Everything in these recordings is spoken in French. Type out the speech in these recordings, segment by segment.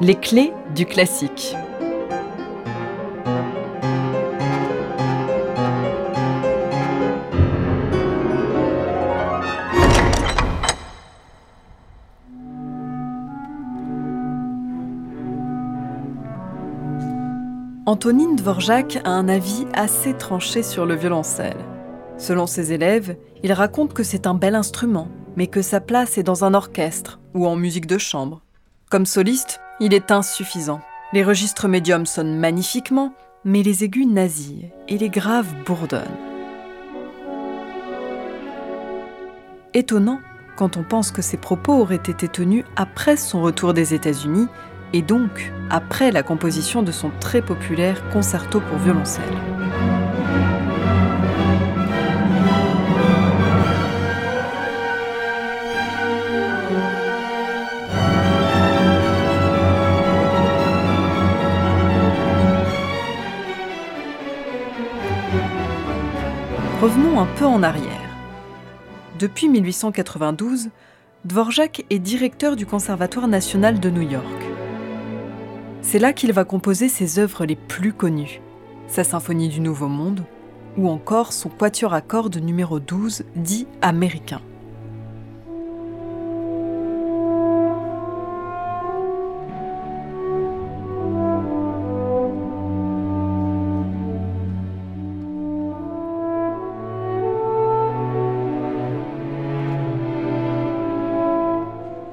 Les clés du classique. Antonine Dvorak a un avis assez tranché sur le violoncelle. Selon ses élèves, il raconte que c'est un bel instrument, mais que sa place est dans un orchestre ou en musique de chambre. Comme soliste, il est insuffisant. Les registres médiums sonnent magnifiquement, mais les aigus nasillent et les graves bourdonnent. Étonnant quand on pense que ces propos auraient été tenus après son retour des États-Unis et donc après la composition de son très populaire concerto pour violoncelle. Revenons un peu en arrière. Depuis 1892, Dvorak est directeur du Conservatoire national de New York. C'est là qu'il va composer ses œuvres les plus connues, sa symphonie du Nouveau Monde ou encore son quatuor à cordes numéro 12 dit américain.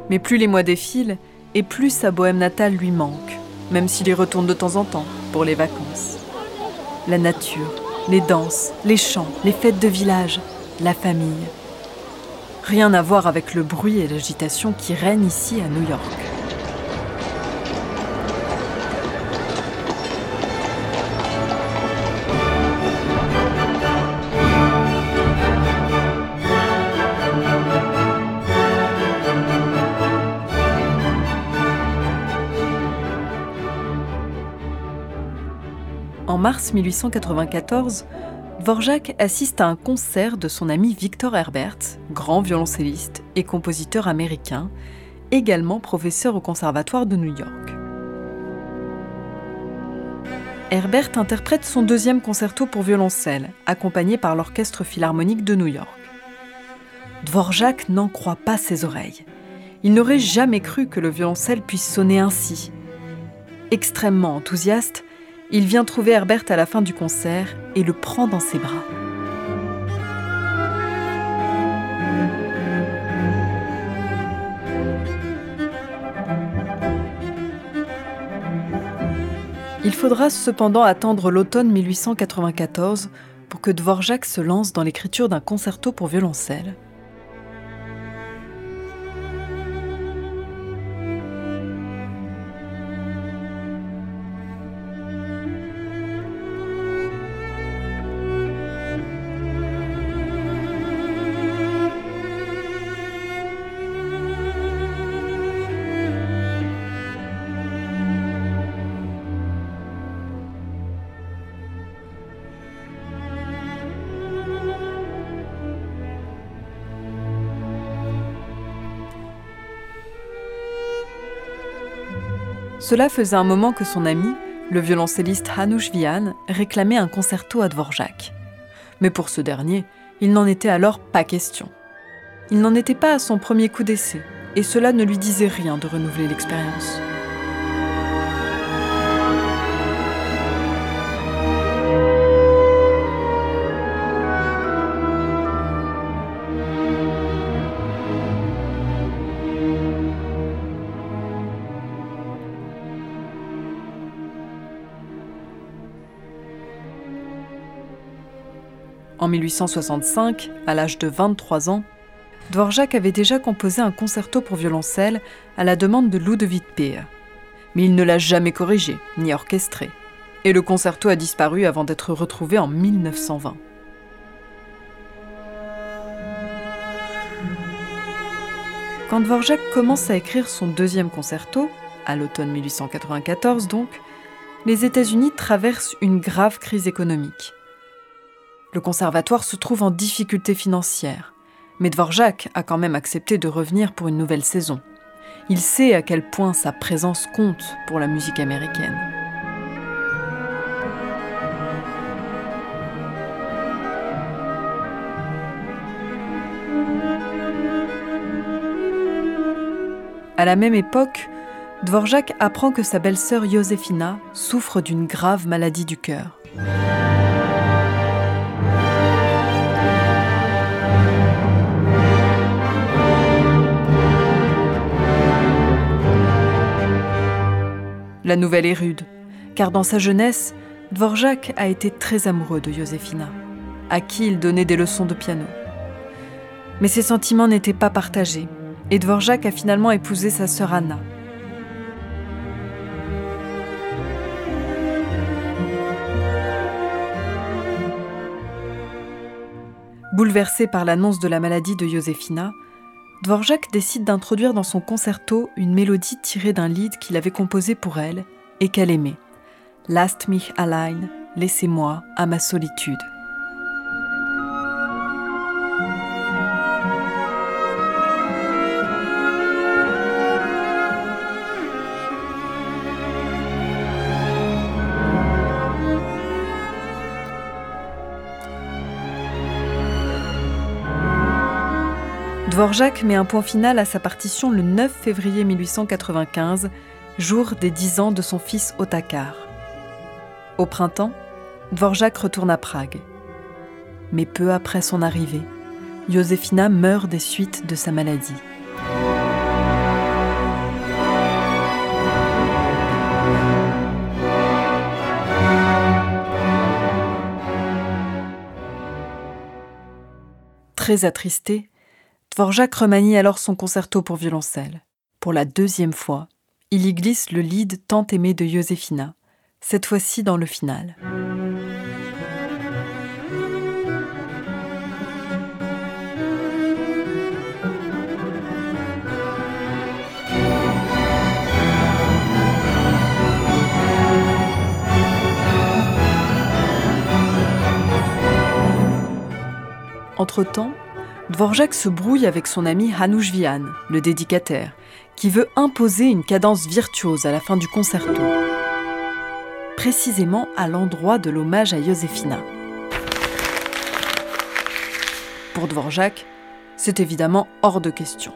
Mais plus les mois défilent, et plus sa bohème natale lui manque même s'il y retourne de temps en temps pour les vacances. La nature, les danses, les chants, les fêtes de village, la famille. Rien à voir avec le bruit et l'agitation qui règnent ici à New York. En mars 1894, Dvorak assiste à un concert de son ami Victor Herbert, grand violoncelliste et compositeur américain, également professeur au Conservatoire de New York. Herbert interprète son deuxième concerto pour violoncelle, accompagné par l'Orchestre philharmonique de New York. Dvorak n'en croit pas ses oreilles. Il n'aurait jamais cru que le violoncelle puisse sonner ainsi. Extrêmement enthousiaste, il vient trouver Herbert à la fin du concert et le prend dans ses bras. Il faudra cependant attendre l'automne 1894 pour que Dvorak se lance dans l'écriture d'un concerto pour violoncelle, Cela faisait un moment que son ami, le violoncelliste Hanush Vian, réclamait un concerto à Dvorak. Mais pour ce dernier, il n'en était alors pas question. Il n'en était pas à son premier coup d'essai, et cela ne lui disait rien de renouveler l'expérience. En 1865, à l'âge de 23 ans, Dvorak avait déjà composé un concerto pour violoncelle à la demande de Ludwig Peer. Mais il ne l'a jamais corrigé, ni orchestré. Et le concerto a disparu avant d'être retrouvé en 1920. Quand Dvorak commence à écrire son deuxième concerto, à l'automne 1894 donc, les États-Unis traversent une grave crise économique. Le conservatoire se trouve en difficulté financière, mais Dvorak a quand même accepté de revenir pour une nouvelle saison. Il sait à quel point sa présence compte pour la musique américaine. À la même époque, Dvorak apprend que sa belle-sœur Josefina souffre d'une grave maladie du cœur. La nouvelle est rude, car dans sa jeunesse, Dvorak a été très amoureux de Josefina, à qui il donnait des leçons de piano. Mais ses sentiments n'étaient pas partagés et Dvorak a finalement épousé sa sœur Anna. Bouleversé par l'annonce de la maladie de Josefina, Dvorak décide d'introduire dans son concerto une mélodie tirée d'un lied qu'il avait composé pour elle et qu'elle aimait. Last mich allein, laissez-moi à ma solitude. Dvorak met un point final à sa partition le 9 février 1895, jour des 10 ans de son fils Otakar. Au printemps, Dvorak retourne à Prague. Mais peu après son arrivée, Josefina meurt des suites de sa maladie. Très attristé, Dvorak remanie alors son concerto pour violoncelle. Pour la deuxième fois, il y glisse le lead tant aimé de Josefina, cette fois-ci dans le final. Entre-temps, Dvorak se brouille avec son ami Hanush Vian, le dédicataire, qui veut imposer une cadence virtuose à la fin du concerto, précisément à l'endroit de l'hommage à Josefina. Pour Dvorak, c'est évidemment hors de question.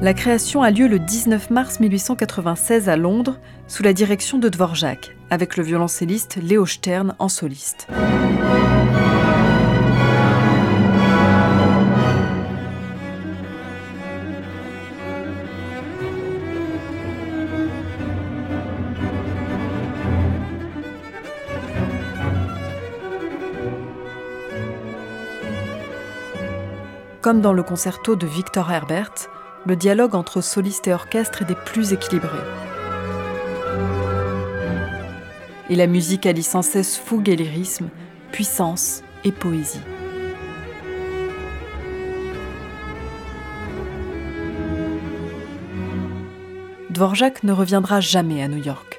La création a lieu le 19 mars 1896 à Londres, sous la direction de Dvorak, avec le violoncelliste Léo Stern en soliste. Comme dans le concerto de Victor Herbert, le dialogue entre soliste et orchestre est des plus équilibrés. Et la musique allie sans cesse fougue et lyrisme, puissance et poésie. Dvorak ne reviendra jamais à New York.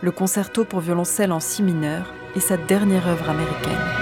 Le concerto pour violoncelle en si mineur est sa dernière œuvre américaine.